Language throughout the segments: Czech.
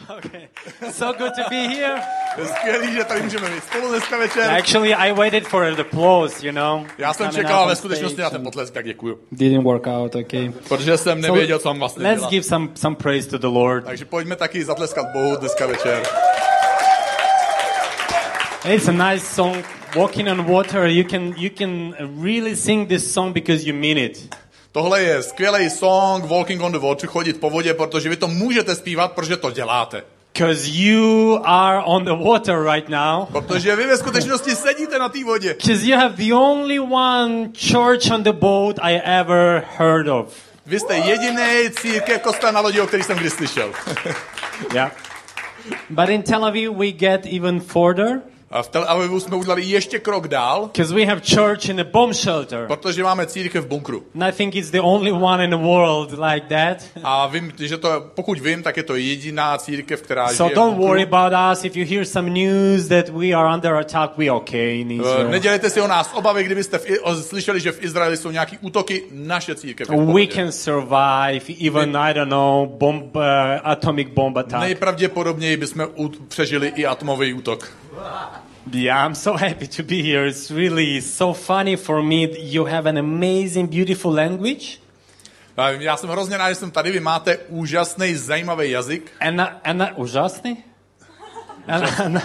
Okay. So good to be here. Je skvělý, že tady můžeme být spolu dneska večer. Actually, I waited for the applause, you know. Já jsem čekal, ve skutečnosti na ten potlesk, tak děkuju. Didn't work out, okay. Protože jsem nevěděl, co mám vlastně let's dělat. give some some praise to the Lord. Takže pojďme taky zatleskat Bohu dneska večer. It's a nice song, "Walking on Water." You can you can really sing this song because you mean it. Tohle je skvělý song Walking on the Water, chodit po vodě, protože vy to můžete zpívat, protože to děláte. Because you are on the water right now. Protože vy ve skutečnosti sedíte na té vodě. Because you have the only one church on the boat I ever heard of. Vy jste jediný církev kostel na lodi, o který jsem kdy slyšel. Yeah. But in Tel Aviv, we get even further A v Tel Avivu jsme udělali ještě krok dál, because we have church in a bomb shelter. protože máme církev v bunkru. And I think it's the only one in the world like that. A vím, že to, pokud vím, tak je to jediná církev, která So žije don't worry about us. If you hear some news that we are under attack, we okay in Eh, Israel. Nedělejte si o nás obavy, kdybyste v, o- slyšeli, že v Izraeli jsou nějaký útoky, naše církev je We can survive even, I don't know, bomb, uh, atomic bomb attack. Nejpravděpodobněji bychom přežili i atomový útok. Yeah, I'm so happy to be here. It's really so funny for me. You have an amazing, beautiful language. Já jsem hrozně rád, že jsem tady. Vy máte úžasný, zajímavý jazyk. And, and, úžasný? And, and,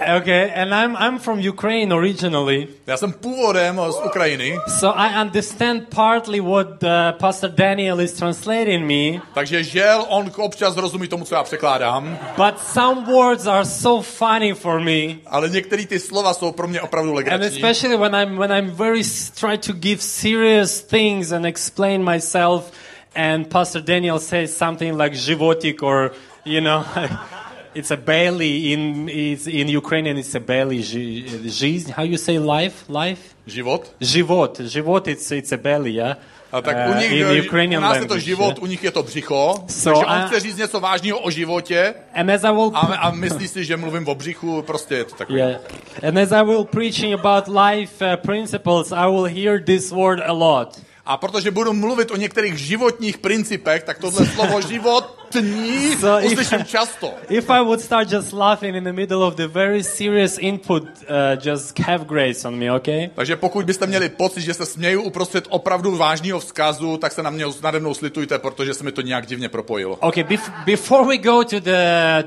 okay, and I'm, I'm from Ukraine originally. Já jsem původem z Ukrajiny, So I understand partly what uh, Pastor Daniel is translating me, takže žel on občas rozumí tomu, co já překládám, but some words are so funny for me. ale některé ty slova jsou pro mě opravdu legrační. And especially when I'm when I'm very try to give serious things and explain myself, and Pastor Daniel says something like "životik" or you know, it's a belly in it's in Ukrainian. It's a belly. ži- Жизнь. How you say life? Life. Život. Život. Život. It's it's a belly. Yeah. A tak Uh, u nich, in eh, Ukrainian u nás je to language, život, yeah. u nich je to břicho, So takže on I- chce říct něco vážného o životě And as I will a, a myslí si, že mluvím o břichu, prostě je to takový. Yeah. And as I will preaching about life uh, principles, I will hear this word a lot. A protože budu mluvit o některých životních principech, tak tohle slovo životní So if- uslyším často. If I would start just laughing in the middle of the very serious input, uh, just have grace on me, okay? Takže pokud byste měli pocit, že se směju uprostřed opravdu vážného vzkazu, tak se na mě nade mnou slitujte, protože se mi to nějak divně propojilo. Okay, bef- before we go to the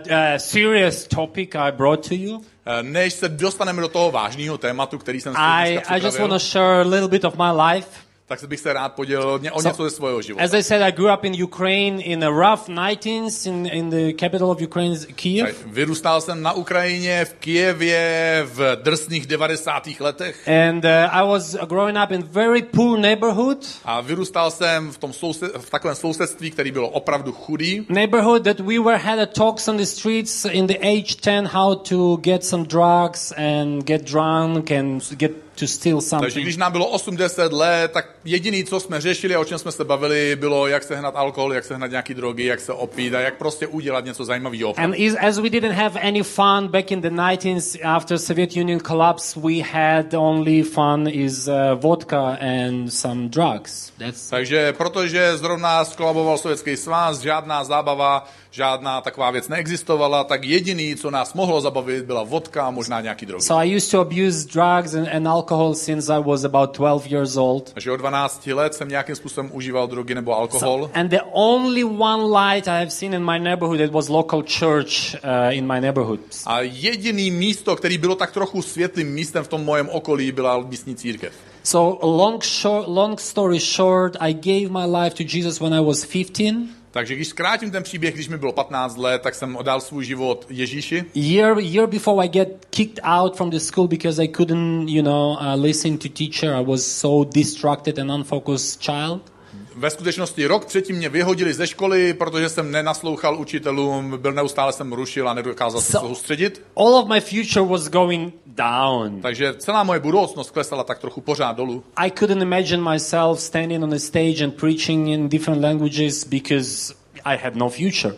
uh, serious topic I brought to you, Eh, Než se dostaneme do toho vážného tématu, který jsem si I, I just want to share a little bit of my life. Tak bych se rád podělil o So- něco ze svého života. As I said, I grew up in Ukraine in a rough 19s in, in the capital of Ukraine, Kiev. Vyrůstal jsem na Ukrajině, v Kijevě, v drsných 90. letech. And uh, I was growing up in very poor neighborhood. A vyrůstal jsem v, tom soused, v takovém sousedství, který bylo opravdu chudý. neighborhood that we were had a talks on the streets in the age 10 how to get some drugs and get drunk and get to steal Takže something. když nám bylo 8-10 let, tak jediný, co jsme řešili a o čem jsme se bavili, bylo, jak sehnat alkohol, jak sehnat nějaký drogy, jak se opít a jak prostě udělat něco zajímavého. And is, as we didn't have any fun back in the 19s after Soviet Union collapse, we had only fun is uh, vodka and some drugs. That's Takže protože zrovna skolaboval Sovětský svaz, žádná zábava, žádná taková věc neexistovala, tak jediný, co nás mohlo zabavit, byla vodka a možná nějaký drogy. so I used to abuse drugs and, and alcohol since I was about 12 years old. Takže od 12 let jsem nějakým způsobem užíval drogy nebo alkohol. And the only one light I have seen in my neighborhood, it was local church uh, in my neighborhood. A jediný místo, který bylo tak trochu světlým místem v tom mojem okolí, byla místní církev. So long, short, long story short, I gave my life to Jesus when I was 15. Takže když zkrátím ten příběh, když mi bylo 15 let, tak jsem dal svůj život Ježíši. Year year before I get kicked out from the school because I couldn't, you know, uh, listen to teacher. I was so distracted and unfocused child. Ve skutečnosti rok předtím mě vyhodili ze školy, protože jsem nenaslouchal učitelům, byl neustále jsem rušil a nedokázal se So- soustředit. All of my future was going down. Takže celá moje budoucnost klesala tak trochu pořád dolů. I couldn't imagine myself standing on a stage and preaching in different languages because I had no future.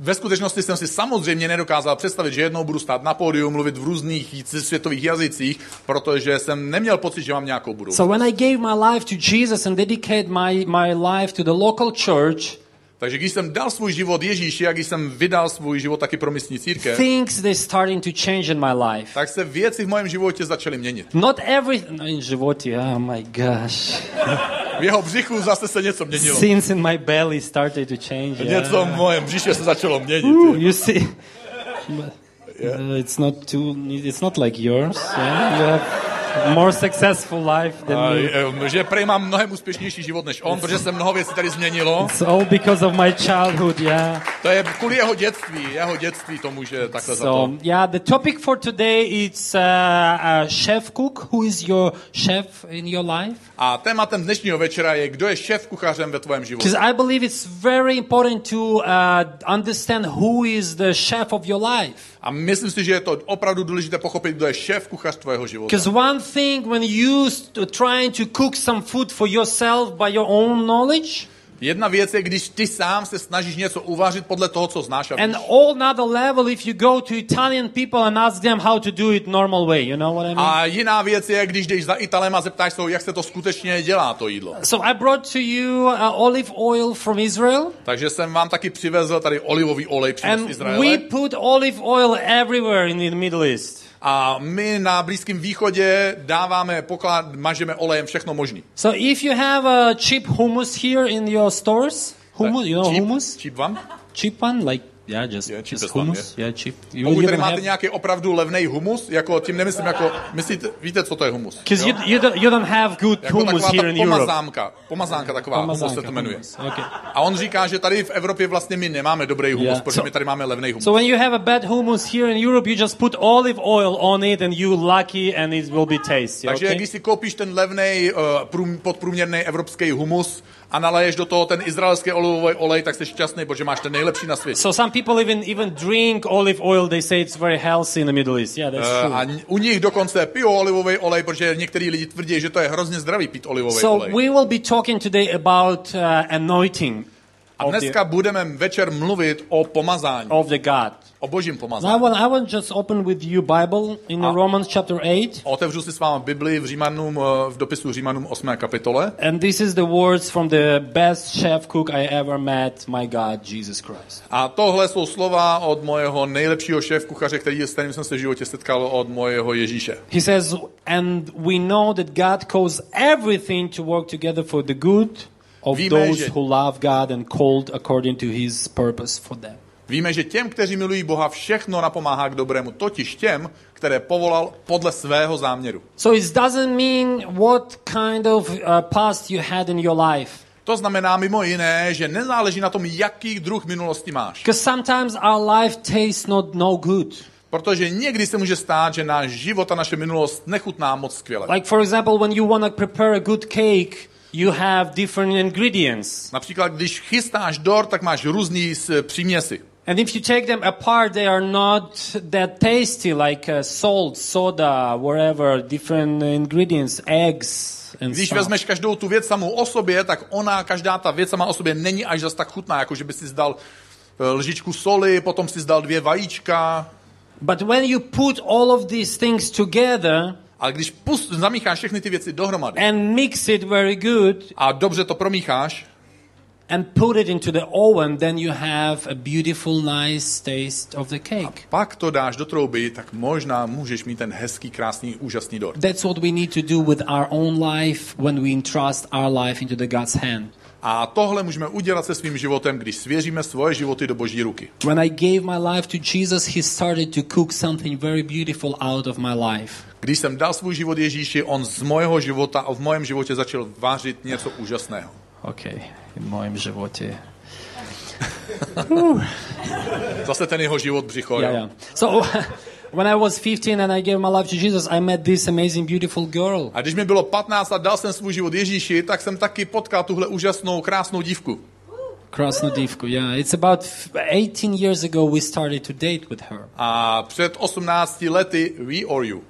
Ve skutečnosti jsem si samozřejmě nedokázal představit, že jednou budu stát na pódiu, mluvit v různých světových jazycích, protože jsem neměl pocit, že mám nějakou budoucnost. So when I gave my life to Jesus and dedicated my, my life to the local church, Takže když jsem dal svůj život Ježíši a když jsem vydal svůj život taky pro místní církev, things they starting to change in my life. tak se věci v mém životě začaly měnit. Not every no, in životě, oh my gosh. V jeho břichu zase se něco měnilo. Sins in my belly started to change. yeah. Něco v mojem břiše se začalo měnit. Ooh, you see, Uh, it's not too. It's not like yours. Yeah? You have more successful life than me. eh, že prej mám mnohem úspěšnější život než on, protože se mnoho věcí tady změnilo. It's all because of my childhood. Yeah. To je kvůli jeho dětství. Jeho dětství to může takhle za to. So yeah, the topic for today is uh, uh, chef cook. Who is your chef in your life? A tématem dnešního večera je, kdo je šéf kuchařem ve tvém životě. Because I believe it's very important to uh, understand who is the chef of your life. A myslím si, že je to opravdu důležité pochopit, kdo je šéf kuchař tvého života. Because one thing when you trying to cook some food for yourself by your own knowledge, Jedna věc je, když ty sám se snažíš něco uvařit podle toho, co znáš a víš. and all another level if you go to Italian people and ask them how to do it normal way. You know what I mean? A jiná věc je, když jdeš za Italem a zeptáš se jak se to skutečně dělá, to jídlo. so I brought to you uh, olive oil from Israel, Takže jsem vám taky přivezl tady olivový olej přímo z and Izraele. we put olive oil everywhere in the Middle East. A my na Blízkém východě dáváme, poklad, mažeme olejem všechno možný. So if you have a cheap hummus here in your stores, hummus, you know cheap, hummus, Cheap one? cheap one, like yeah, just, Yeah, just one, hummus, yeah, cheap. You Pokud tady máte have- nějaký opravdu levný humus, jako tím nemyslím jako, myslíte, víte, co to je humus? Because you, you, don't, you don't have good Jako hummus taková here in Europe. pomazánka, pomazánka taková, humus se to jmenuje. hummus. Okay. A on říká, že tady v Evropě vlastně my nemáme dobrý humus, Yeah. protože So- my tady máme levný humus. So when you have a bad hummus here in Europe, you just put olive oil on it and you lucky and it will be tasty. Takže Okay? když si koupíš ten levný uh, prům, podprůměrný evropský humus a naleješ do toho ten izraelský olivový olej, tak jsi šťastný, protože máš ten nejlepší na světě. So some people even even drink olive oil. They say it's very healthy in the Middle East. Yeah, that's Uh, true. a n- u nich dokonce pijou olivový olej, protože některý lidi tvrdí, že to je hrozně zdravý pít olivový So olej. we will be talking today about uh, anointing A dneska budeme večer mluvit o pomazání, of the God. O božím Now I pomazání. want, I want just open with you Bible in. Romans chapter 8. Otevřu si s vámi Bibli v Římanům, eh, v dopisu Římanům 8. kapitole. And this is the words from the best chef cook I ever met, my God, Jesus Christ. A tohle jsou slova od mojeho nejlepšího šéf kuchaře, který, s kterým jsem se v životě setkal, od mojeho Ježíše. He says, and we know that God calls everything to work together for the good of Víme, those že- who love God and called according to his purpose for them. Víme, že těm, kteří milují Boha, všechno napomáhá k dobrému, totiž těm, které povolal podle svého záměru. So it doesn't mean what kind of uh, past you had in your life. To znamená mimo jiné, že nezáleží na tom, jaký druh minulosti máš. Because sometimes our life tastes not no good. Protože někdy se může stát, že náš život a naše minulost nechutná moc skvěle. Like for example, when you want to prepare a good cake, you have different ingredients. Například, když chystáš dort, tak máš různý příměsi. And if you take them apart, they are not that tasty, like uh, salt, soda, whatever, different ingredients, eggs, and Když stuff. vezmeš každou tu věc samou o sobě, tak ona, každá ta věc sama o sobě není až zas tak chutná, jako že by si zdal eh, lžičku soli, potom si zdal dvě vajíčka. But when you put all of these things together Ale když zamícháš všechny ty věci dohromady and mix it very good a dobře to promícháš, and put it into the oven, then you have a beautiful, nice taste of the cake. pak to dáš do trouby, tak možná můžeš mít ten hezký, krásný, úžasný dort. That's what we need to do with our own life when we entrust our life into the God's hand. A tohle můžeme udělat se svým životem, když svěříme svoje životy do boží ruky. When I gave my life to Jesus, He started to cook something very beautiful out of my life. Když jsem dal svůj život Ježíši, on z mojeho života a v mém životě začal vařit něco úžasného. Okay, in moim životě. Zase ten jeho život břicho. Yeah, yeah. So when I was 15 and I gave my life to Jesus, I met this amazing, beautiful girl. A když mi bylo 15 a dal jsem svůj život Ježíši, tak jsem taky potkal tuhle úžasnou, krásnou dívku. Krasnodivku, yeah. It's about f- 18 years ago we started to date with her. A před 18 lety, we or you,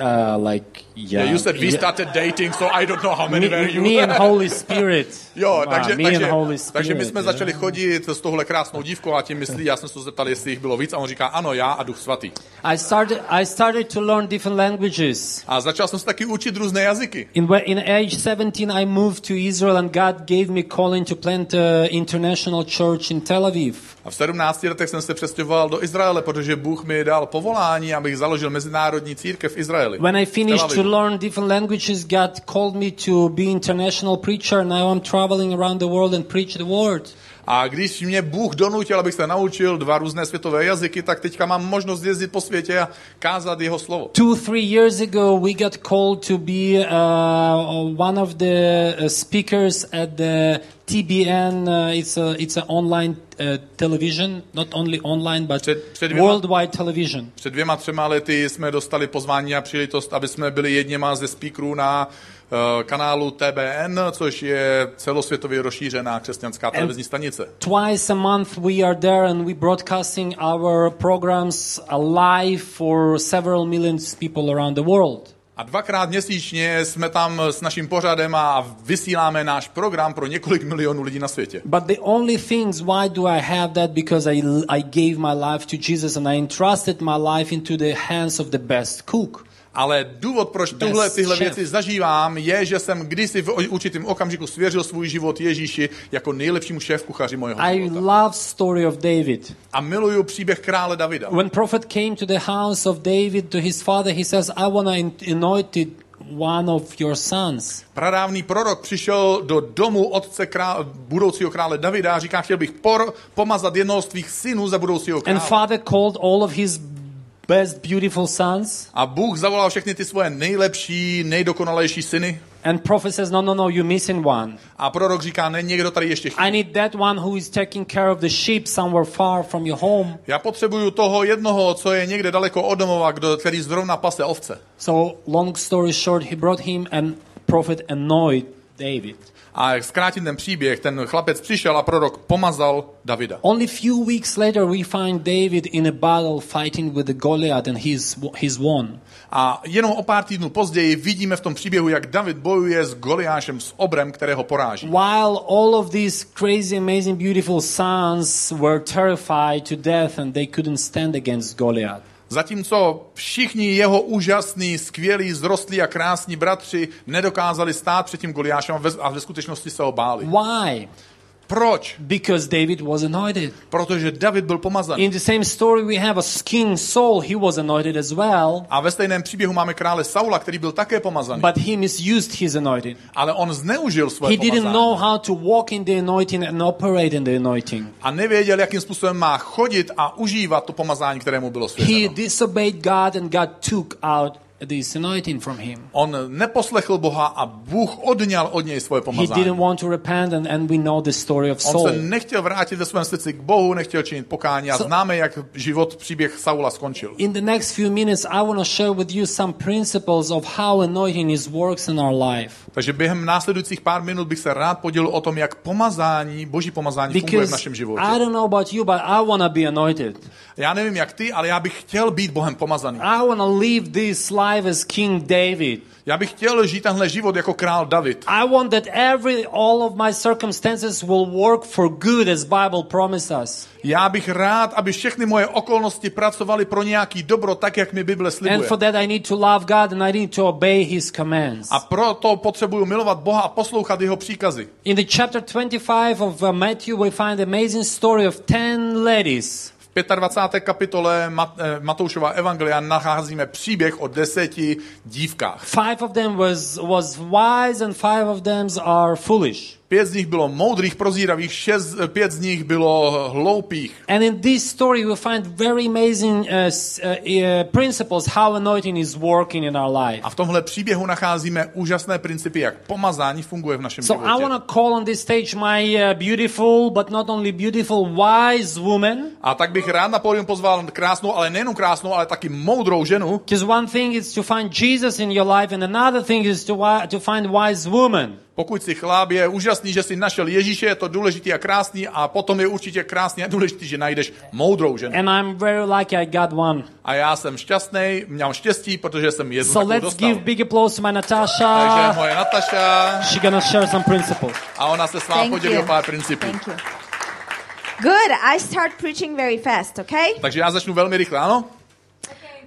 Uh, like yeah, Yeah, you said we yeah. started dating, so I don't know how many me, were you. me and Holy Spirit. Jo, Wow, takže, me takže, and Holy Spirit. takže my jsme yeah. začali chodit s tohle krásnou dívkou a tím myslí, já jsem se zeptal, jestli jich bylo víc a on říká, ano, já a Duch Svatý. I started. I started to learn different languages. A začal jsem se taky učit různé jazyky. In in age 17, I moved to Israel, and God gave me calling to plant an international church in Tel Aviv. A v 17 letech jsem se přestěhoval do Izraele, protože Bůh mi dal povolání, abych založil mezinárodní církev v Izraeli. When I finished. Learn different languages, God called me to be international preacher. Now I'm traveling around the world and preach the word. A když mě Bůh donutil, abych se naučil dva různé světové jazyky, tak teďka mám možnost jezdit po světě a kázat jeho slovo. Two, three years ago, we got called to be uh, one of the uh, speakers at the TBN. Uh, it's a it's an online uh, television, not only online but Před- před dvěma- worldwide television. Před dvěma, třema lety jsme dostali pozvání a příležitost, aby jsme byli jedněma ze speakerů na kanálu TBN, což je celosvětově rozšířená křesťanská televizní stanice. Twice a month we are there and we broadcasting our programs live for several millions people around the world. A dvakrát měsíčně jsme tam s naším pořadem a vysíláme náš program pro několik milionů lidí na světě. But the only things why do I have that because I I gave my life to Jesus and I entrusted my life into the hands of the best cook. Ale důvod, proč tuhle tyhle věci zažívám, je, že jsem kdysi v určitým okamžiku svěřil svůj život Ježíši jako nejlepšímu šéf kuchaři mojeho I života. love story of David. A miluju příběh krále Davida. When prophet came to the house of David to his father, he says, "I want to anoint one of your sons." Pradávný prorok přišel do domu otce král, budoucího krále Davida a říká, chtěl bych por, pomazat jednoho z tvých synů za budoucího And krále. father called all of his best beautiful sons. A Bůh zavolal všechny ty svoje nejlepší, nejdokonalejší syny. And prophet says, "No, no, no, you're missing one. A prorok říká, ne, někdo tady ještě chybí. I need that one who is taking care of the sheep somewhere far from your home." Já potřebuju toho jednoho, co je někde daleko od domova, kdo, který zrovna pase ovce. So, long story short, he brought him and prophet anointed David. A jak zkrátit ten příběh, ten chlapec přišel a prorok pomazal Davida. Only few weeks later, we find David in a battle fighting with the Goliath, and he's he's won. A jenom o pár týdnů později vidíme v tom příběhu, jak David bojuje s Goliášem, s obrem, kterého poráží. While all of these crazy, amazing, beautiful sons were terrified to death, and they couldn't stand against Goliath. Zatímco všichni jeho úžasní, skvělí, zrostlí a krásní bratři nedokázali stát před tím Goliášem a ve, skutečnosti se ho báli. Why? Proč? Because David was anointed. Protože David byl pomazaný. In the same story, we have a king Saul. He was anointed as well, A ve stejném příběhu máme krále Saula, který byl také pomazaný. but he misused his anointing. Ale on zneužil svoje He didn't pomazání. know how to walk in the anointing and operate in the anointing. A nevěděl, jakým způsobem má chodit a užívat to pomazání, které mu bylo He svěřeno. disobeyed God, and God took out this anointing from him. On neposlechl Boha a Bůh odňal od něj svoje He didn't want to repent, and, and we know the story of On Saul. se nechtěl vrátit ve svém srdci k Bohu, nechtěl činit pokání a So- známe, jak život, příběh Saula skončil. In the next few minutes, I want to share with you some principles of how anointing is works in our life. Takže během následujících pár minut bych se rád podělil o tom, jak pomazání, boží pomazání funguje v našem životě. I don't know about you, but I want to be anointed. Já nevím, jak ty, ale já bych chtěl být Bohem pomazaný. I want to live this life as King David. Já bych chtěl žít tenhle život jako král David. I want that every all of my circumstances will work for good as Bible promised us. Já bych rád, aby všechny moje okolnosti pracovaly pro nějaký dobro, tak jak mi Bible And slibuje. for that I need to love God and I need to obey his commands. A proto potřebuju milovat Boha a poslouchat jeho příkazy. In the chapter 25 of uh, Matthew we find amazing story of 10 ladies 25. kapitole Mat- eh, Matoušova evangelia nacházíme příběh o deseti dívkách. Five of them was, was wise and five of them are foolish. Pět z nich bylo moudrých, prozíravých, šest, pět z nich bylo hloupých. And in this story we find very amazing uh, uh, uh, principles how anointing is working in our life. A v tomhle příběhu nacházíme úžasné principy, jak pomazání funguje v našem So I životě. want to call on this stage my uh, beautiful, but not only beautiful, wise woman. A tak bych rád na pódium pozval krásnou, ale nejenom krásnou, ale taky moudrou ženu. Because one thing is to find Jesus in your life, and another thing is to, to find wise woman. Pokud si chlap, je úžasný, že si našel Ježíše, je to důležitý a krásný a potom je určitě krásný a důležitý, že najdeš moudrou ženu. And I'm very lucky I got one. A já jsem šťastný, měl štěstí, protože jsem Jezu So let's dostal. give big applause to my Takže Natasha. moje Nataša She's gonna share some principles. a ona se s vámi Thank podělí o you. pár principů. Thank you. Good. I start preaching very fast, okay? Takže já začnu velmi rychle, ano?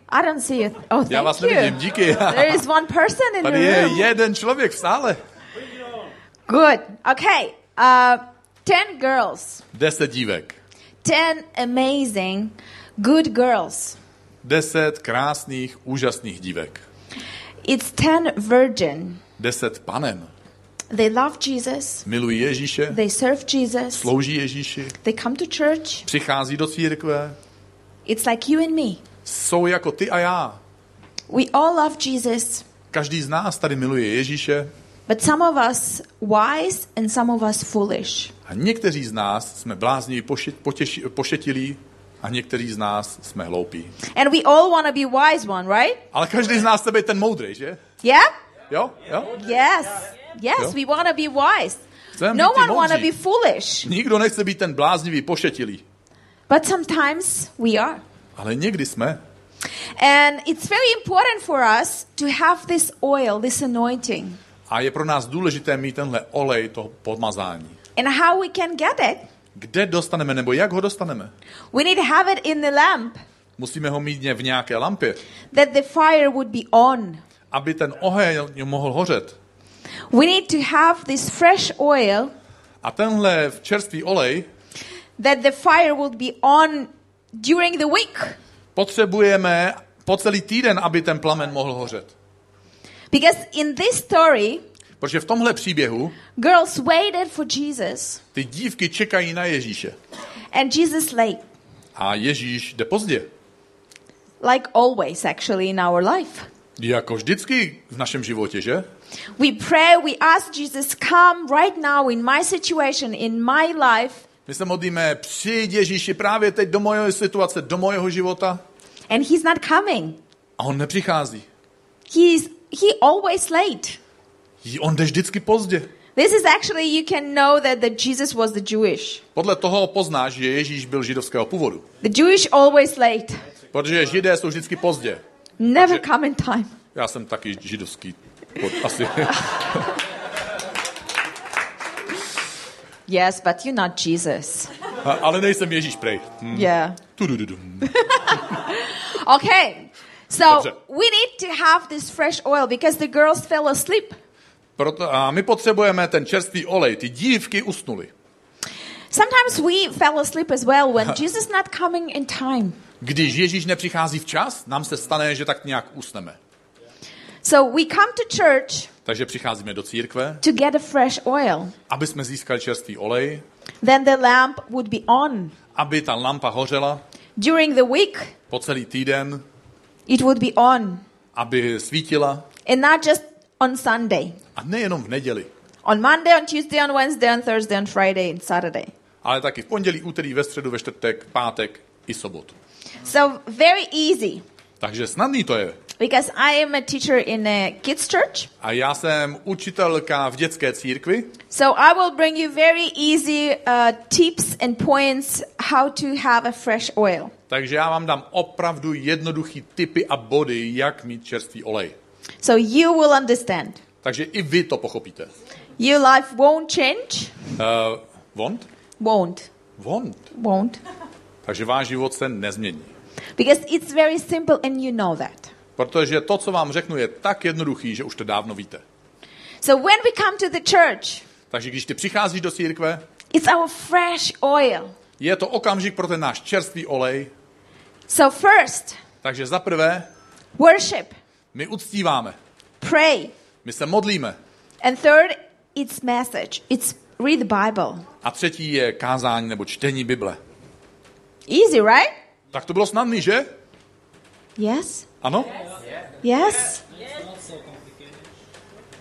I don't see you. Oh, Já vás thank nevidím, you. díky. There is one person in the Tady je room. jeden člověk v sále. Good. Okay. Uh, ten girls. Deset dívek. Ten amazing, good girls. Deset krásných, úžasných dívek. It's ten virgin. Deset panen. They love Jesus. Milují Ježíše, They serve Jesus. slouží Ježíši, They come to church. přichází do církve, It's like you and me. jsou jako ty a já. We all love Jesus, Každý z nás tady miluje Ježíše but some of us wise and some of us foolish. a někteří z nás jsme blázniví, pošetilí a někteří z nás jsme hloupí. And we all want to be wise one, right? Ale každý z nás chce být ten moudrý, že? Yeah? Jo? Jo? Yes. Yes, Jo? we want to be wise. Chceme No one want to be foolish, Nikdo nechce být ten bláznivý, pošetilý. but sometimes we are. Ale někdy jsme. And it's very important for us to have this oil, this anointing. A je pro nás důležité mít tenhle olej toho pomazání. And how we can get it? Kde dostaneme, nebo jak ho dostaneme? We need to have it in the lamp Musíme ho mít v nějaké lampě, that the fire would be on. aby ten oheň mohl hořet. We need to have this fresh oil A tenhle čerstvý olej that the fire would be on during the week. potřebujeme po celý týden, aby ten plamen mohl hořet. Because in this story, Protože v tomhle příběhu girls waited for Jesus ty dívky čekají na Ježíše. and Jesus late, A Ježíš jde pozdě. like always actually in our life. Jako vždycky v našem životě, že? We pray, we ask Jesus, come right now in my situation, in my life, My se modlíme, přijď Ježíši právě teď do mojeho situace, do mojeho života. and he's not coming. A on nepřichází. He's he always late. On jde vždycky pozdě. This is actually you can know that the Jesus was the Jewish. Podle toho poznáš, že Ježíš byl židovského původu. The Jewish always late. Protože židé jsou vždycky pozdě. Never come in time. Já jsem taky židovský. Pod, asi. Yes, but you're not Jesus. A- Ale nejsem Ježíš prej. Hm. Yeah. Okay. So we need to have this fresh oil because the girls fell asleep. Proto, a my potřebujeme ten čerstvý olej. Ty dívky usnuly. Sometimes we fell asleep as well when Jesus not coming in time. Když Ježíš nepřichází včas, nám se stane, že tak nějak usneme. So we come to church Takže přicházíme do církve, to get a fresh oil. aby jsme získali čerstvý olej, Then the lamp would be on. aby ta lampa hořela During the week, po celý týden, it would be on. aby svítila. And not just on Sunday. A nejenom v neděli, On Monday, on Tuesday, on Wednesday, on Thursday, on Friday, and Saturday. ale taky v pondělí, úterý, ve středu, ve čtvrtek, pátek i sobotu. So very easy. Takže snadný to je. Because I am a teacher in a kids church. A já jsem učitelka v dětské církvi, So I will bring you very easy uh, tips and points how to have a fresh oil. Takže já vám dám opravdu jednoduchý typy a body, jak mít čerstvý olej. So you will understand. Takže i vy to pochopíte. Your life won't change. Uh, won't? Won't. Won't. Won't. Takže váš život se nezmění. Because it's very simple and you know that. Protože to, co vám řeknu, je tak jednoduchý, že už to dávno víte. So when we come to the church, Takže když ty přicházíš do církve, it's our fresh oil. je to okamžik pro ten náš čerstvý olej. So first, Takže za prvé, worship, my uctíváme, pray. my se modlíme. And third, it's message. It's read the Bible. A třetí je kázání nebo čtení Bible. Easy, right? Tak to bylo snadný, že? Yes. Ano? Yes.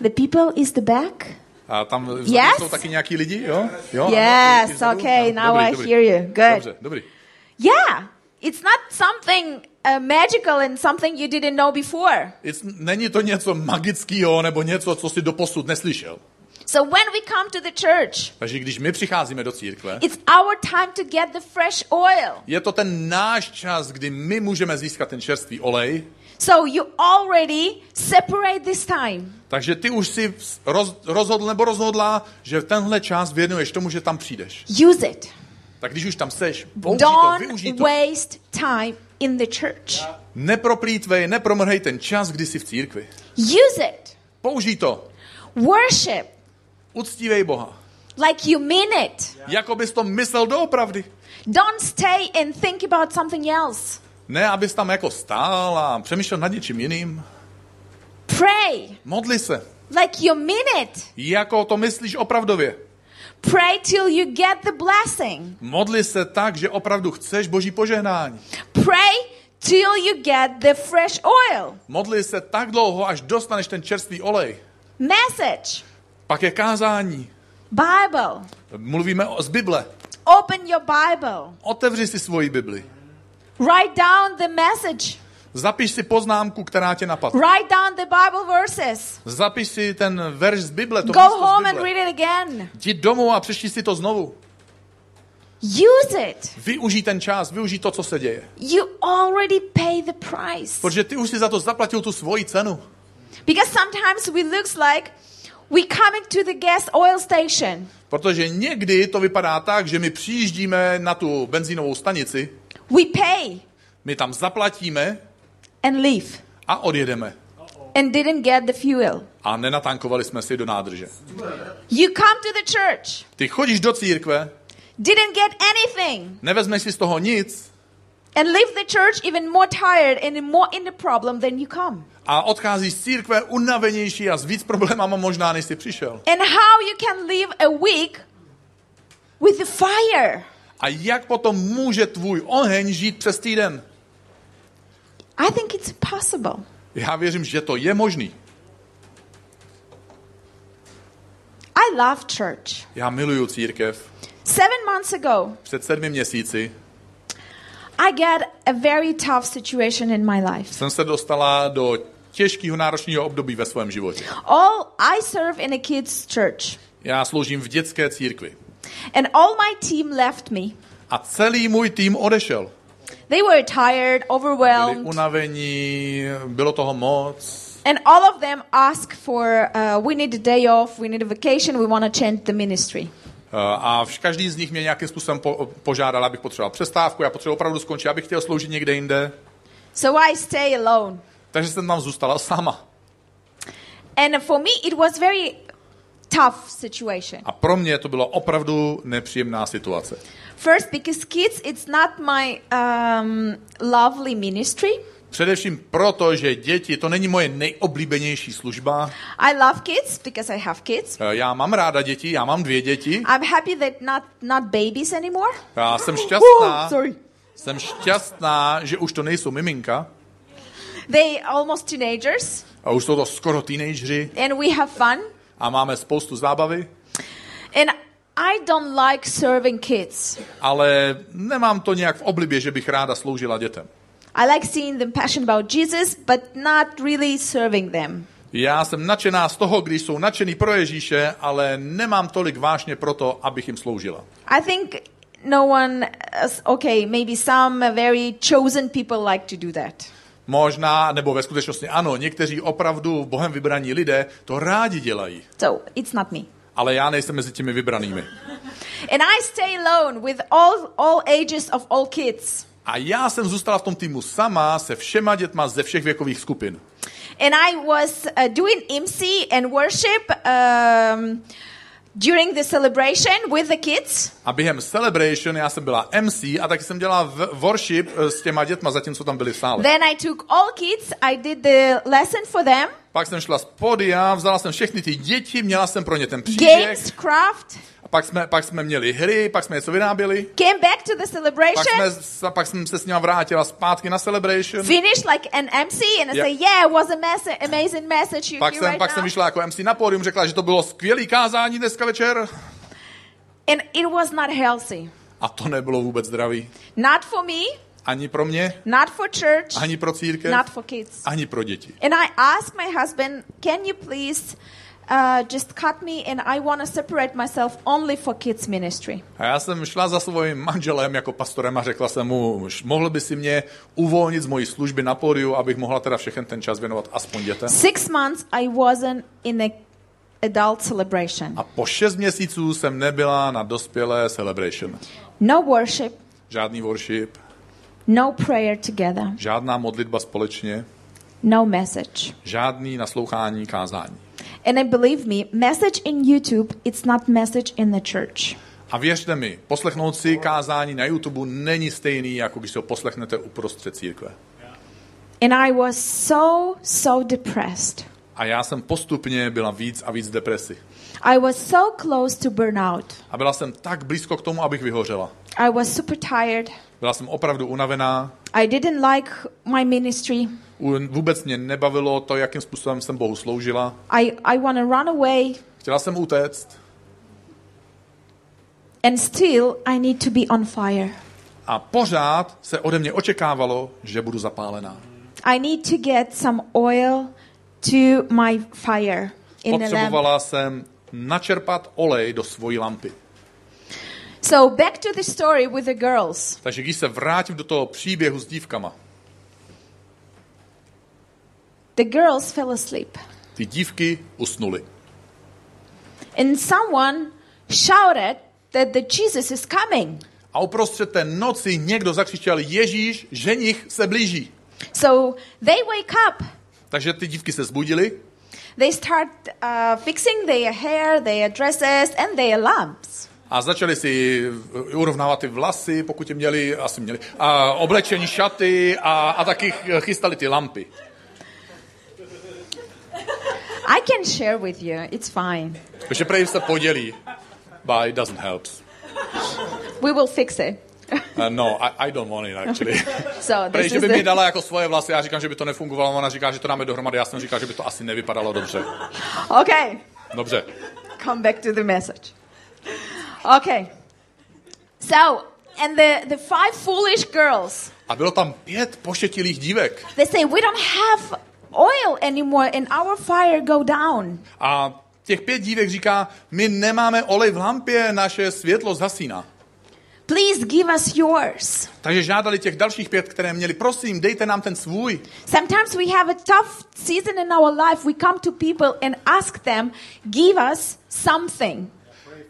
The people is the back. A tam Yes? jsou taky nějaký lidi, jo? jo ano, Yes. vzadu? Okay. Ano, Now dobrý, I dobrý. hear you. Good. Dobře, dobrý. Yeah. It's not something uh, magical and something you didn't know before. It's, není to něco magického nebo něco, co si doposud neslyšel. So when we come to the church, Takže když my přicházíme do církve, it's our time to get the fresh oil. je to ten náš čas, kdy my můžeme získat ten čerstvý olej, So you already separate this time. takže ty už si roz, rozhodl nebo rozhodla, že tenhle čas věnuješ tomu, že tam přijdeš. Use it. Tak když už tam seš, použij to, Don't využij to. waste time in the church. Neproplítvej, nepromrhej ten čas, kdy jsi v církvi. Use it. Použij to. Worship Uctívej Boha. like you mean it. Jako bys to myslel doopravdy. Don't stay and think about something else. Ne, abys tam jako stál a přemýšlel nad něčím jiným. Pray Modli se. like you mean it. Jako to myslíš opravdově. Pray till you get the blessing. Modli se tak, že opravdu chceš boží požehnání. Pray till you get the fresh oil. Modli se tak dlouho, až dostaneš ten čerstvý olej. Message. Pak je kázání. Bible. Mluvíme o- z Bible. Open your Bible. Otevři si svoji Bibli. Write down the message. Zapiš si poznámku, která tě napadla. Write down the Bible verses. Zapiš si ten verš z Bible, to Go místo z home and read it again. Jdi domů a přečti si to znovu. Use it. Využij ten čas, využij to, co se děje. You already pay the price. Protože ty už si za to zaplatil tu svoji cenu. Because sometimes we looks like we come into the gas oil station. Protože někdy to vypadá tak, že my přijíždíme na tu benzínovou stanici, We pay my tam zaplatíme and leave a odjedeme. and didn't get the fuel. A nenatankovali jsme si do nádrže. You come to the church, Ty chodíš do církve, didn't get anything, nevezmeš si z toho nic and leave the church even more tired and more in the problem than you come. a odcházíš z církve unavenější a s víc problémama možná, než jsi přišel. And how you can live a week with the fire. A jak potom může tvůj oheň žít přes týden? I think it's possible. Já věřím, že to je možný. I love church. Já miluju církev. Seven months ago, Před sedmi měsíci I get a very tough situation in my life. jsem se dostala do těžkého náročného období ve svém životě. All I serve in a kids' church, Já sloužím v dětské církvi. and all my team left me. A celý můj tým odešel. They were tired, Byli overwhelmed, unavení, bylo toho moc. and all of them asked for, uh, "We need a day off. We need a vacation. We want to change the ministry." Eh, A každý z nich mě nějakým způsobem po, požádal, abych potřeboval přestávku, já potřeboval opravdu skončit, abych chtěl sloužit někde jinde. So I stay alone. Takže jsem tam zůstala sama. And for me, it was very tough situation. A pro mě to bylo opravdu nepříjemná situace. First, because kids, it's not my um, lovely ministry. Především proto, že děti, to není moje nejoblíbenější služba. I love kids because I have kids. Eh, Já mám ráda děti, já mám dvě děti. I'm happy that not not babies anymore. Já jsem Oh, šťastná, sorry. jsem šťastná, že už to nejsou miminka. They almost teenagers, A už jsou to skoro teenageři and we have fun. a máme spoustu zábavy. And I don't like serving kids. Ale nemám to nějak v oblibě, že bych ráda sloužila dětem. I like seeing them passionate about Jesus, but not really serving them. Já jsem nadšená z toho, když jsou nadšený pro Ježíše, ale nemám tolik vážně pro to, abych jim sloužila. I think no one, is- okay, maybe some very chosen people like to do that. Možná, nebo ve skutečnosti ano, někteří opravdu Bohem vybraní lidé to rádi dělají. So it's not me. Ale já nejsem mezi těmi vybranými. And I stay alone with all, all ages of all kids. A já jsem zůstala v tom týmu sama se všema dětma ze všech věkových skupin. And I was uh, doing MC and worship um, during the celebration with the kids. A během Celebration já jsem byla MC a taky jsem dělala worship eh, s těma dětma, zatímco tam byli v sále. Then I took all kids, I did the lesson for them, Pak jsem šla z podia, vzala jsem všechny ty děti, měla jsem pro ně ten příběh. games, craft, A pak jsme, pak jsme měli hry, pak jsme něco vyráběli. came back to the Pak, celebration, jsme, s- pak jsem se s ním vrátila zpátky na Celebration. finished like an MC, and I Yeah. say, yeah, it was a mess- amazing message you Pak jsem, right pak now. jsem vyšla jako MC na pódium, řekla, že to bylo skvělý kázání dneska večer. And it was not healthy. A to nebylo vůbec zdravý. Not for me, Ani pro mě, not for church, ani pro církev, not for kids. ani pro děti. And I asked my husband, can you please uh, just cut me, and I want to separate myself only for kids ministry. A já jsem šla za svým manželem jako pastorem a řekla jsem mu, mohl by si mě uvolnit z mojí služby na pódiu, abych mohla teda všechen ten čas věnovat aspoň dětem. Six months I wasn't in a adult celebration. A po šest měsíců jsem nebyla na dospělé celebration. No worship, Žádný worship, no prayer together, žádná modlitba společně, no message. žádný naslouchání kázání. And I believe me, message in YouTube, it's not message in the church. A věřte mi, poslechnout si kázání na YouTube není stejný, jako když si ho poslechnete uprostřed církve. And I was so, so depressed. A já jsem postupně byla víc a víc depresi. I was so close to burnout. A byla jsem tak blízko k tomu, abych vyhořela. I was super tired. Byla jsem opravdu unavená, I didn't like my ministry. Vůbec mě nebavilo to, jakým způsobem jsem Bohu sloužila. I, I want to run away. Chtěla jsem utéct And still, I need to be on fire. a pořád se ode mě očekávalo, že budu zapálená. I need to get some oil to my fire in the. Potřebovala jsem načerpat olej do svojí lampy. So back to the story with the girls. Takže když se vrátím do toho příběhu s dívkama, The girls fell asleep. ty dívky usnuly. And someone shouted that the Jesus is coming. A uprostřed té noci někdo zakřičel, Ježíš, ženich se blíží. So they wake up. Takže ty dívky se zbudily They start uh, fixing their hair, their dresses, and their lamps. a začali si urovnávat ty vlasy, pokud je měli, asi měli, a oblečení šaty a, a taky ch- chystali ty lampy. I can share with you. It's fine. Takže prej se podělí. But it doesn't help. We will fix it. Uh, no, I, I don't want it actually. So Prej, this že is by mi the, dala jako svoje vlasy, já říkám, že by to nefungovalo, ona říká, že to dáme dohromady, já jsem říkal, že by to asi nevypadalo dobře. okay. Dobře. Come back to the message. Okay. So and the the five foolish girls. A bylo tam pět pošetilých dívek. They say we don't have oil anymore, and our fire go down. A těch pět dívek říká, my nemáme olej v lampě, naše světlo zhasíná. Please give us yours. Takže žádali těch dalších pět, které měli, prosím, dejte nám ten svůj. Sometimes we have a tough season in our life. We come to people and ask them, give us something.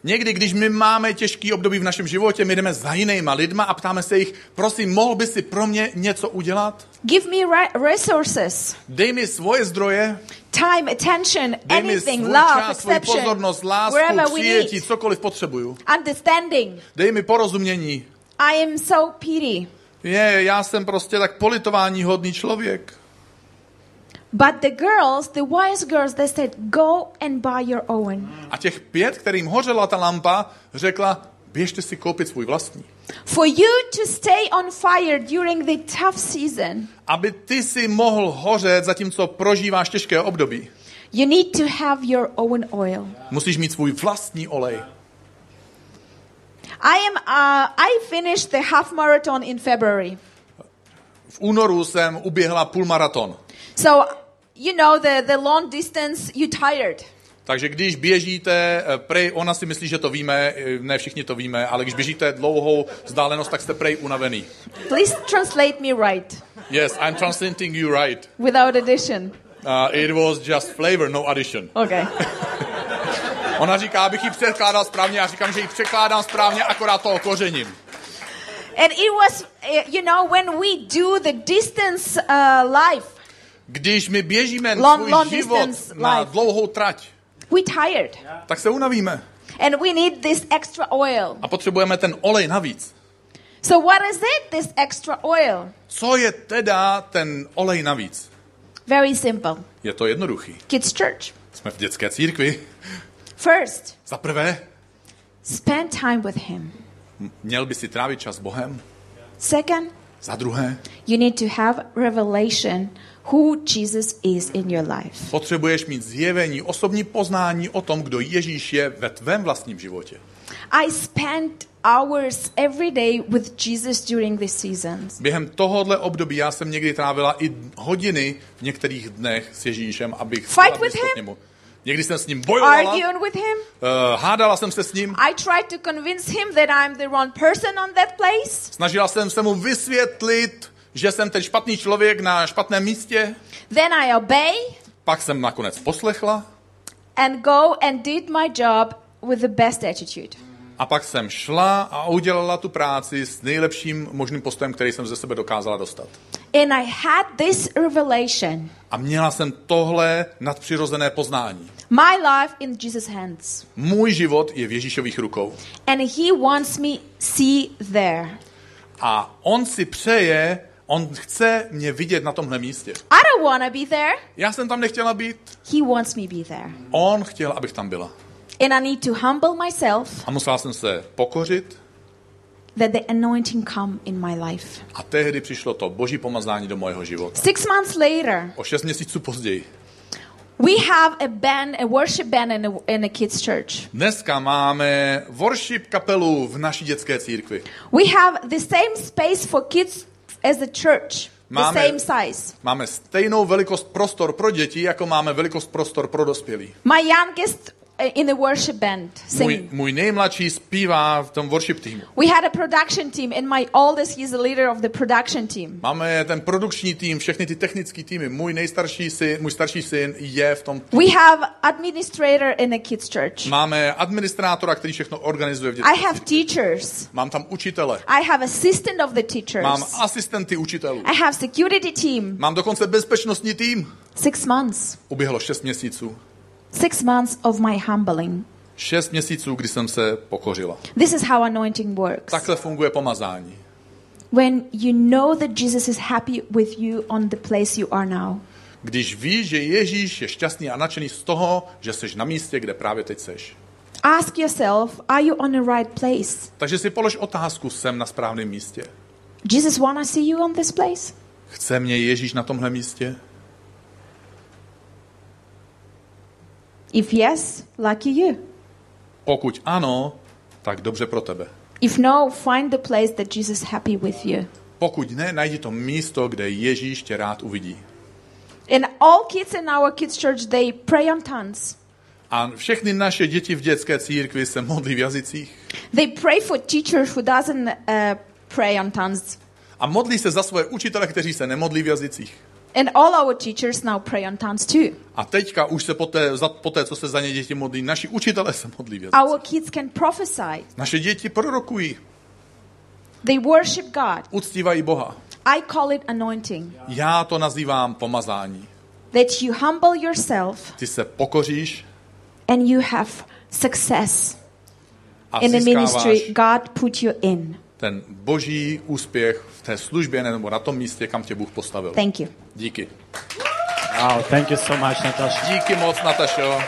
Někdy, když my máme těžký období v našem životě, my jdeme za jinýma lidma a ptáme se jich, prosím, mohl by si pro mě něco udělat? Give me re- resources, Dej mi svoje zdroje, time, attention, dej mi anything, svůj love, čas, exception, pozornost, lásku, přijetí, cokoliv potřebuju. understanding. Dej mi porozumění. I am so pity. Je, já jsem prostě tak politování hodný člověk. But the girls, the wise girls, they said, go and buy your own. A těch pět, kterým hořela ta lampa, řekla, běžte si koupit svůj vlastní. For you to stay on fire during the tough season, Aby ty si mohl hořet, zatímco prožíváš těžké období. you need to have your own oil. Musíš mít svůj vlastní olej. I am. Uh, I finished the half marathon in February. V únoru jsem uběhla půlmaraton. So you know the the long distance. You tired. Takže když běžíte, eh, prej, ona si myslí, že to víme, eh, ne všichni to víme, ale když běžíte dlouhou vzdálenost, tak jste prej unavený. Please translate me right Yes, I'm translating you right. without addition. Uh, it was just flavor, no addition. Okay. Ona říká, abych ji překládal správně, já říkám, že ji překládám správně, akorát to okořením. and it was, uh, you know, when we do the distance uh, life, Když my běžíme Long- svůj long život na life. dlouhou trať, we tired, tak se unavíme. and we need this extra oil. A potřebujeme ten olej navíc. So what is it? This extra oil? Co je teda ten olej navíc? Very simple. Je to jednoduchý. Kids church. Jsme v dětské církvi. First, Za prvé, spend time with Him. měl by si trávit čas s Bohem. Second, Za druhé, you need to have revelation who Jesus is in your life. potřebuješ mít zjevení, osobní poznání o tom, kdo Ježíš je ve tvém vlastním životě. I spent hours every day with Jesus during these seasons. Během tohohle období já jsem někdy trávila i hodiny v některých dnech s Ježíšem, abych Fight with him? němu. Někdy jsem s ním bojovala, arguing with him. uh, hádala jsem se s ním, I tried to convince him that I'm the wrong person on that place. snažila jsem se mu vysvětlit, že jsem ten špatný člověk na špatném místě. Then I obey Pak jsem nakonec poslechla and go and did my job with the best attitude. a pak jsem šla a udělala tu práci s nejlepším možným postojem, který jsem ze sebe dokázala dostat. And I had this revelation. A měla jsem tohle nadpřirozené poznání. My life in Jesus' hands. Můj život je v Ježíšových rukou. And he wants me see there. A on si přeje, on chce mě vidět na tomhle místě. I don't want to be there. Já jsem tam nechtěla být, He wants me be there. on chtěl, abych tam byla. And I need to humble myself A musela jsem se pokořit that the anointing come in my life. a tehdy přišlo to boží pomazání do mojeho života. Six months later, O šest měsíců později. we have a band, a worship band in a, in a kids' church. Dneska máme worship kapelu v naší dětské církvi. We have the same space for kids as the church, the Máme- same size. Máme stejnou velikost prostor pro děti, jako máme velikost prostor pro dospělí. My youngest in the worship band Můj, singing. můj nejmladší zpívá v tom worship týmu. We had a production team, and my oldest, he's the leader of the production team. Máme ten produkční tým, všechny ty technické týmy. Můj nejstarší syn, můj starší syn je v tom týmu. We have administrator in the kids' church. Máme administrátora, který všechno organizuje v dětské I have teachers. Mám tam učitele. I have assistant of the teachers. Mám asistenty učitelů. I have security team. Mám dokonce bezpečnostní tým. Six months. Uběhlo šest měsíců. Six months of my humbling. Šest měsíců, kdy jsem se pokořila. This is how anointing works. Takhle funguje pomazání. When you know that Jesus is happy with you on the place you are now. Když víš, že Ježíš je šťastný a nadšený z toho, že jsi na místě, kde právě teď seš. Ask yourself, are you on the right place? Takže si polož otázku, jsem na správném místě. Jesus wanna see you on this place? Chce mě Ježíš na tomhle místě? If yes, lucky you. Pokud ano, tak dobře pro tebe. If no, find the place that Jesus happy with you. Pokud ne, najdi to místo, kde Ježíš tě rád uvidí. And all kids in our kids church, they pray on tongues. A všechny naše děti v dětské církvi se modlí v jazycích They pray for teachers who doesn't uh, pray on tongues. a modlí se za svoje učitele, kteří se nemodlí v jazycích. And all our teachers now pray on tongues too. A teďka už se poté, za, poté, co se za ně děti modlí, naši učitele se modlí v jazycích. Our kids can prophesy. Naše děti prorokují, They worship God. uctívají Boha. I call it anointing. Já to nazývám pomazání. That you humble yourself Ty se pokoříš and you have success a in the ministry God put you in. Ten boží úspěch v té službě nebo na tom místě, kam tě Bůh postavil. Thank you. Díky. Wow, thank you so much, Natasha. Díky moc, Natašo.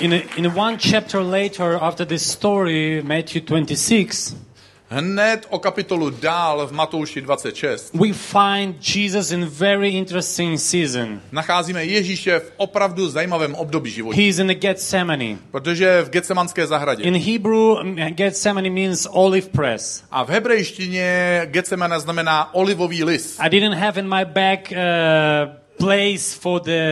In, a, in one chapter later, after this story, Matthew 26, Hned o kapitolu dál v Matouši 26 we find Jesus in very interesting season. nacházíme Ježíše v opravdu zajímavém období života. He's in the Gethsemane. Protože v Getsemanské zahradě. In Hebrew, Gethsemane means olive press. A v hebrejštině Getsemane znamená olivový lis. I didn't have in my bag uh, place for the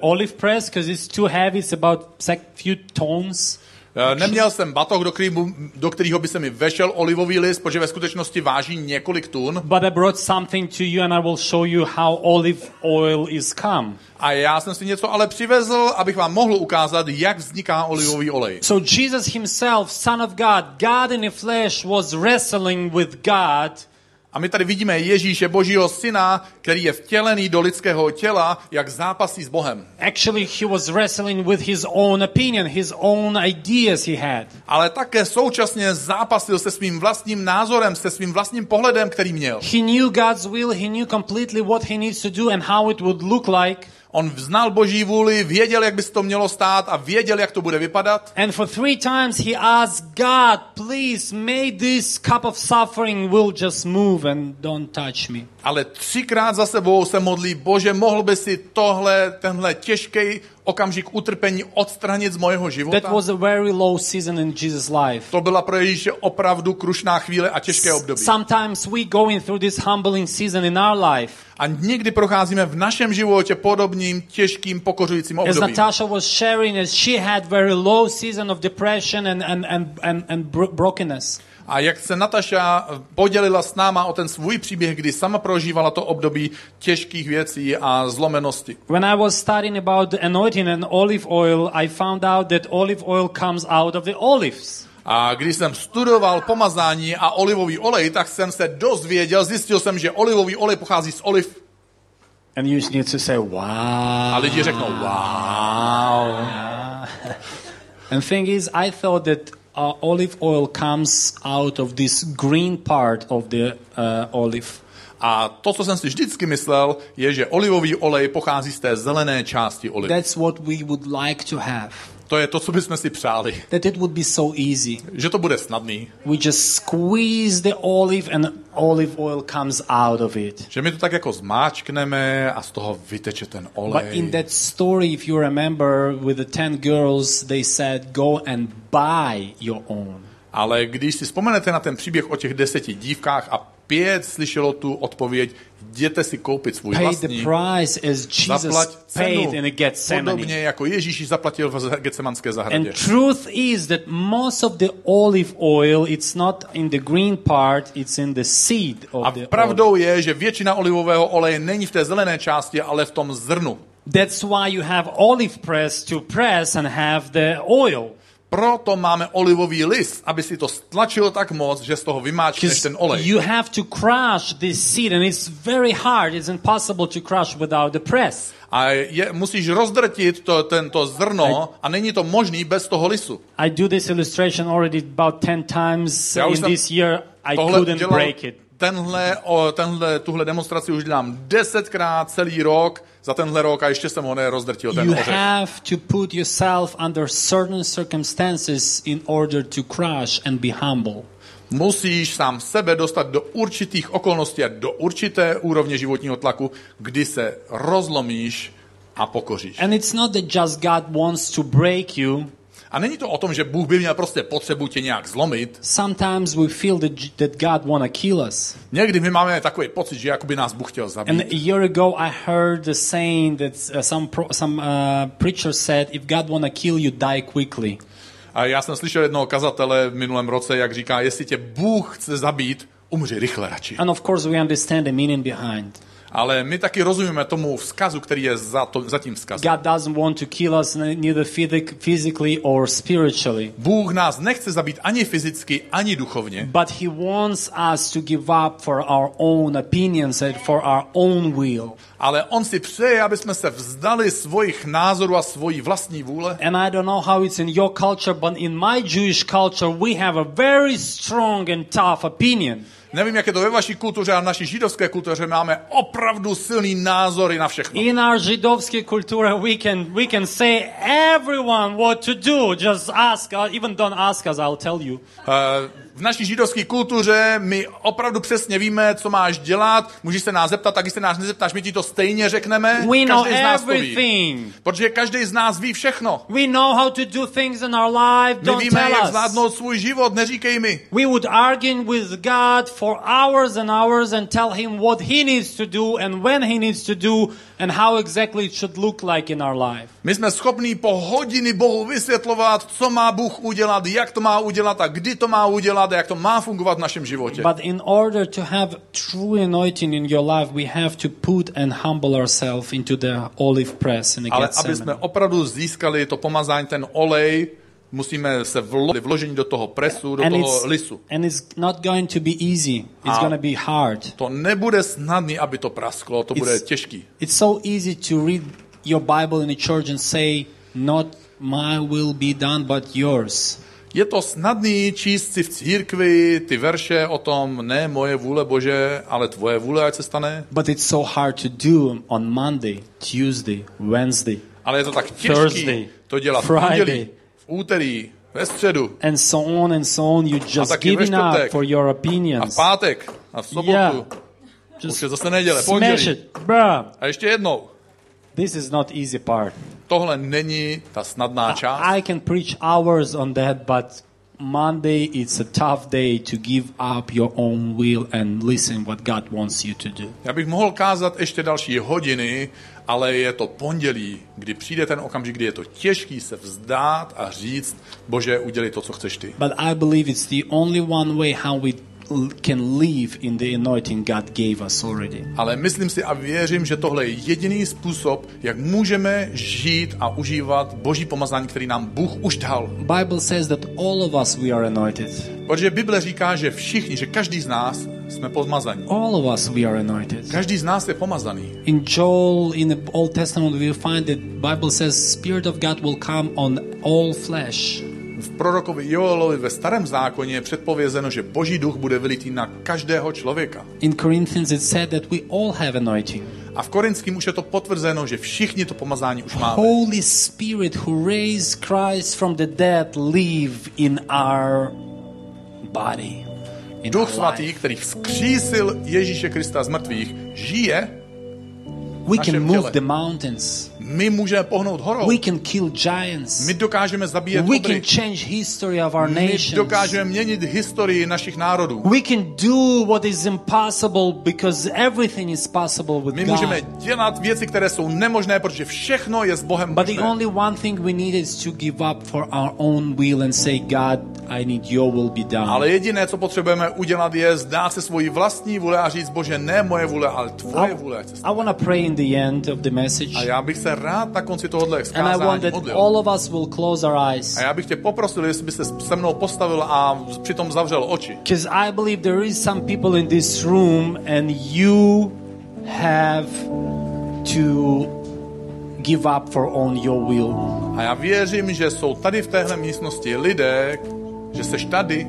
uh, olive press because it's too heavy. It's about a few tons. Eh, Neměl jsem batoh, do, kterýho, do kterého by se mi vešel olivový list, protože ve skutečnosti váží několik tun. But I brought something to you and I will show you how olive oil is come. A já jsem si něco ale přivezl, abych vám mohl ukázat, jak vzniká olivový olej. So Jesus himself, Son of God, God in the flesh, was wrestling with God. A my tady vidíme Ježíše, božího syna, který je vtělený do lidského těla, jak zápasí s Bohem. Actually, he was wrestling with his own opinion, his own ideas he had. Ale také současně zápasil se svým vlastním názorem, se svým vlastním pohledem, který měl. He knew God's will, he knew completely what he needs to do and how it would look like. On znal boží vůli, věděl, jak by se to mělo stát a věděl, jak to bude vypadat. And for three times he asked God, please, may this cup of suffering will just move and don't touch me. Ale třikrát za sebou se modlí, bože, mohl by si tohle, tenhle těžký okamžik utrpení odstranit z mojeho That života. was a very low season in Jesus' life. To byla pro Ježíše opravdu krušná chvíle a těžké období. Sometimes we going through this humbling season in our life. A někdy procházíme v našem životě podobným, těžkým, pokořujícím As obdobím. Natasha was sharing, as she had very low season of depression and, and, and, and, and bro- brokenness. A jak se Nataša podělila s náma o ten svůj příběh, kdy sama prožívala to období těžkých věcí a zlomenosti. When I was studying about anointing and olive oil, I found out that olive oil comes out of the olives. A když jsem studoval pomazání a olivový olej, tak jsem se dozvěděl, zjistil jsem, že olivový olej pochází z oliv. And you need to say, wow. A lidi řeknou, wow. And thing is, I thought that uh, olive oil comes out of this green part of the uh, olive. A to, co jsem si vždycky myslel, je, že olivový olej pochází z té zelené části olivy. That's what we would like to have. To je to, co bychom si přáli. That it would be so easy. Že to bude snadný. We just squeeze the olive and olive oil comes out of it. Že my to tak jako zmáčkneme a z toho vyteče ten But olej. in that story, if you remember, with the 10 girls, they said, go and buy your own. Ale když si vzpomenete na ten příběh o těch deseti dívkách a pět slyšelo tu odpověď, jděte si koupit svůj vlastní, zaplať cenu, podobně jako Ježíš zaplatil v Getsemanské zahradě. And truth is that most of the olive oil, it's not in the green part, it's in the seed of A the olive. pravdou je, že většina olivového oleje není v té zelené části, ale v tom zrnu. That's why you have olive press to press and have the oil. Proto máme olivový list, aby si to stlačilo tak moc, že z toho vymáčkneš ten olej. you have to crush this seed, and it's very hard. It's impossible to crush without the press. A je, musíš rozdrtit to, tento zrno a není to možný bez toho lisu. I do this illustration already about 10 times in this year. I couldn't break it. tenhle, o, tenhle, tuhle demonstraci už dělám desetkrát celý rok, za tenhle rok a ještě jsem ho nerozdrtil, ten You ořech. have to put yourself under certain circumstances in order to crush and be humble. Musíš sám sebe dostat do určitých okolností a do určité úrovně životního tlaku, kdy se rozlomíš a pokoříš. And it's not that just God wants to break you. A není to o tom, že Bůh by měl prostě potřebu tě nějak zlomit. Sometimes we feel that, that God want to kill us. Někdy my máme takový pocit, že jakoby nás Bůh chtěl And zabít. a year ago, I heard the saying that uh, some pro, some uh, preacher said, "If God want to kill you, die quickly." A já jsem slyšel jednoho kazatele v minulém roce, jak říká, jestli tě Bůh chce zabít, umři rychle radši. And of course, we understand the meaning behind. Ale my taky rozumíme tomu vzkazu, který je za, to, za tím vzkazem. God doesn't want to kill us ne- neither physic- physically or spiritually, Bůh nás nechce zabít ani fyzicky, ani duchovně, but He wants us to give up for our own opinions and for our own will. ale On si přeje, aby jsme se vzdali svojich názorů a svojí vlastní vůle. And I don't know how it's in your culture, but in my Jewish culture, we have a very strong and tough opinion. Nevím, jak je to ve vaší kultuře, ale v naší židovské kultuře máme opravdu silný názory na všechno. In our židovské kulture, we can we can say everyone what to do. Just ask, uh, even don't ask us. I'll tell you. Eh, V naší židovské kultuře my opravdu přesně víme, co máš dělat. Můžeš se nás zeptat, tak když se nás nezeptáš, my ti to stejně řekneme. We know Každý z nás to ví. everything. Protože každý z nás ví všechno. We know how to do things in our life. My Don't víme, jak tell us. zvládnout svůj život, neříkej mi. We would argue with God for hours and hours and tell him what he needs to do and when he needs to do and how exactly it should look like in our life. My jsme schopní po hodiny Bohu vysvětlovat, co má Bůh udělat, jak to má udělat a kdy to má udělat a jak to má fungovat v našem životě. But in order to have true anointing in your life, we have to put and humble ourselves into the olive press in the Ale aby jsme opravdu získali to pomazání, ten olej, musíme se vlo- vložit do toho presu, do And toho lisu. and it's not going to be easy. It's A- going to be hard. To nebude snadný, aby to prasklo, to bude It's- těžký. It's so easy to read your Bible in the church and say, Not my will be done, but yours. Je to snadný číst si v církvi ty verše o tom, ne moje vůle Bože, ale tvoje vůle, ať se stane. But it's so hard to do on Monday, Tuesday, Wednesday, Ale je to tak těžký Thursday, to dělat v Friday. pondělí, v úterý, ve středu, and so on and so on. You just giving up for your a v opinions. pátek, a v sobotu. Yeah. Už Just je zase neděle, pondělí. it, bruh. A ještě jednou. This is not easy part. Tohle není ta snadná část. I can preach hours on that, but Monday it's a tough day to give up your own will and listen what God wants you to do. Já bych mohl kázat ještě další hodiny, ale je to pondělí, kdy přijde ten okamžik, kdy je to těžký se vzdát a říct, Bože, udělej to, co chceš ty. But I believe it's the only one way how we can live in the anointing God gave us already. Ale myslím si a věřím, že tohle je jediný způsob, jak můžeme žít a užívat boží pomazání, který nám Bůh už dal. Bible says that all of us we are anointed. Protože Bible říká, že všichni, že každý z nás jsme pomazaní. All of us we are anointed. Každý z nás je pomazaný. In Joel in the Old Testament we find that Bible says Spirit of God will come on all flesh. V prorokovi Joelovi ve starém zákoně je předpovězeno, že boží duch bude vylitý na každého člověka. In Corinthians it said that we all have anointing. A v Korinském už je to potvrzeno, že všichni to pomazání už máme. Holy Spirit who raised Christ from the dead live in our body. In Duch our svatý, life. který vzkřísil Ježíše Krista z mrtvých, žije. We can move těle. the mountains. My můžeme pohnout horou. We can kill giants. My dokážeme zabíjet We obry. can change history of our My nations. dokážeme měnit historii našich národů. We can do what is impossible because everything is possible with My můžeme God. dělat věci, které jsou nemožné, protože všechno je s Bohem But the možné. only one thing we need is to give up for our own will and say, God, I need your will be done. Ale jediné, co potřebujeme udělat, je zdát se svoji vlastní vůle a říct, Bože, ne moje vůle, ale tvoje vůle. ať se stane." I want to pray in the end of the message. A já bych se rád na konci tohohle And I zkázání want that modlil. all of us will close our eyes. A já bych tě poprosil, jestli by se se mnou postavil a přitom zavřel oči. Because I believe there is some people in this room and you have to give up for on your will. A já věřím, že jsou tady v téhle místnosti lidé, že seš tady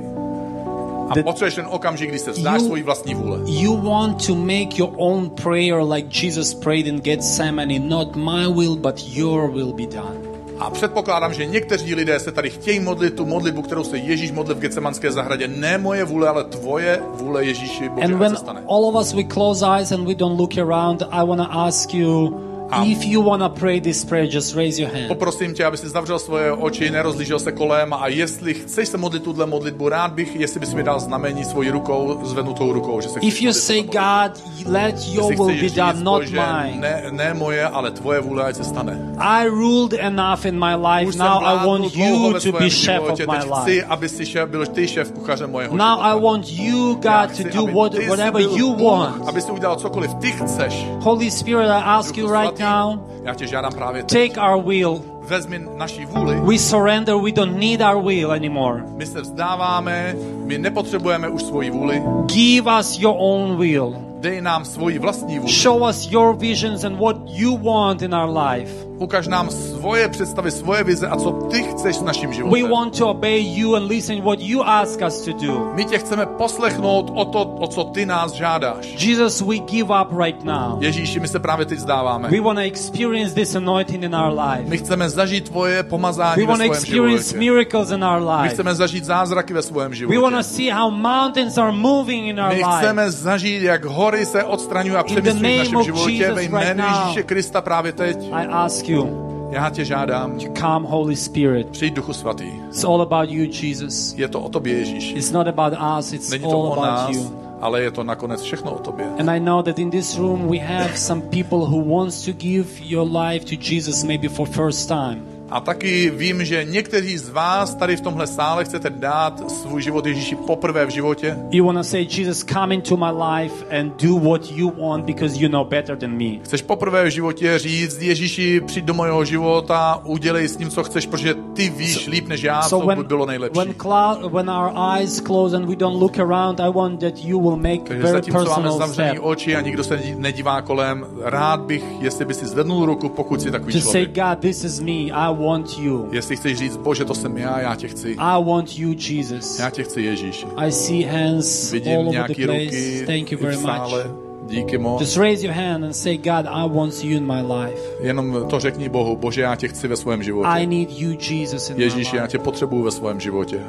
a potřebuješ ten okamžik, kdy se vzdáš You- svoji vlastní vůle. You want to make your own prayer like Jesus prayed in Gethsemane, not my will, but your will be done. A předpokládám, že někteří lidé se tady chtějí modlit tu modlitbu, kterou se Ježíš modlil v Getsemanské zahradě. Ne moje vůle, ale tvoje vůle Ježíši, Bože, And when all of us we close eyes and we don't look around, I want to ask you Um, if you want to pray this prayer, just raise your hand. Poprosím tě, aby si zavřel svoje oči, nerozlížel se kolem a jestli chceš se modlit tuhle modlitbu, rád bych, jestli bys mi dal znamení svojí rukou, zvednutou rukou, že se If you say. God, let your will be done, not mine. Ne, ne moje, ale tvoje vůle, ať se stane. I ruled enough in my life. Now I want you to be chef of my teď chci, life. aby si šéf, byl ty šéf kuchaře mojeho Now. I want you, God, to do what, jsi whatever you want. Aby si udělal cokoliv ty chceš. Holy Spirit, I ask you right now, Já tě žádám právě teď. take our will. Vezmi naší vůli. We surrender. We don't need our will anymore. My se vzdáváme, my nepotřebujeme už svoji vůli. Give us your own will. Dej nám svoji vlastní vůli. Show us your visions and what you want in our life. Ukaž nám svoje představy, svoje vize a co ty chceš s naším We životem. want to obey you and listen what you ask us to do. My tě chceme poslechnout o to, o co ty nás žádáš. Jesus, we give up right now. Ježíši, my se právě teď vzdáváme. We want to experience this anointing in our life. My chceme zažít tvoje pomazání We ve want to svém experience životě. miracles in our My life. chceme zažít zázraky ve svém We want to životě. see how mountains are moving in our My life. chceme zažít, jak hory se odstraňují a přemysťují v našem životě ve jménu. Ježíše Krista právě teď. I ask you Já tě žádám, to come, Holy Spirit. přijď Duchu Svatý. It's all about you, Jesus. Je to o tobě, Ježíš. It's not about us, it's Není to all o about nás, you. ale je to nakonec všechno o tobě. And I know that in this room we have some people who wants to give your life to Jesus maybe for first time. A taky vím, že někteří z vás tady v tomhle sále chcete dát svůj život Ježíši poprvé v životě. You want to say, Jesus, come into my life and do what you want because you know better than me. Chceš poprvé v životě říct, Ježíši, přijď do mého života, udělej s ním, co chceš, protože ty víš líp než já, co by bylo nejlepší. when, clou- when our eyes close and we don't look around, I want that you will make Takže very zatímco máme personal zavřený step. oči a nikdo se nedívá kolem, rád bych, jestli by si zvednul ruku, pokud si takový To say, člověk. God, this is me. I want you. Jestli chceš říct, Bože, to jsem já, já tě chci. I want you, Jesus. Já tě chci, Ježíši. I see hands all Vidím over the place. ruky Thank you i very much. Díky moc. Just raise your hand and say, God, I want you in my life. Jenom to řekni Bohu, Bože, já tě chci ve svém I životě. need you, Jesus, in my Ježíši, já life. tě potřebuju ve svém životě.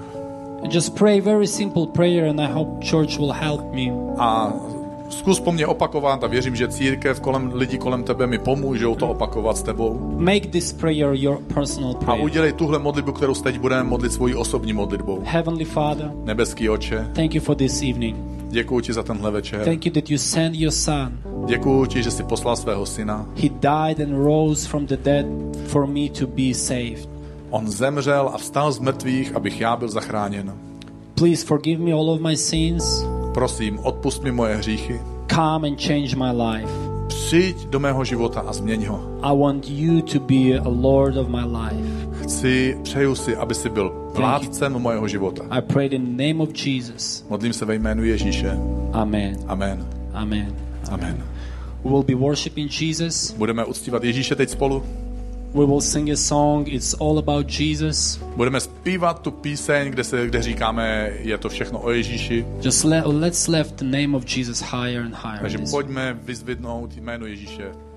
And just pray very simple prayer, and I hope church will help me. A zkus po mně opakovat a věřím, že církev, kolem, lidi kolem tebe mi pomůžou to opakovat s tebou. Make this prayer your personal A prayer. udělej tuhle modlitbu, kterou teď budeme modlit svojí osobní modlitbou. Heavenly Father, Nebeský oče, thank you for this evening. děkuji ti za tenhle večer. Thank you that you sent your son. Děkuji ti, že jsi poslal svého syna. He died and rose from the dead for me to be saved. On zemřel a vstal z mrtvých, abych já byl zachráněn. Please forgive me all of my sins. Prosím, odpust mi moje hříchy. Come and change my life. Přijď do mého života a změň ho. I want you to be a Lord of my life. Chci, přeju si, aby si byl vládcem mojeho života. I pray in the name of Jesus. Modlím se ve jménu Ježíše. Amen. Amen. Amen. Amen. We will be worshiping Jesus. Budeme uctívat Ježíše teď spolu. We will sing a song. It's all about Jesus. Budeme zpívat tu píseň, kde, se, kde říkáme, je to všechno o Ježíši. Just let, let's lift the name of Jesus higher and higher. Takže pojďme vyzvednout jméno Ježíše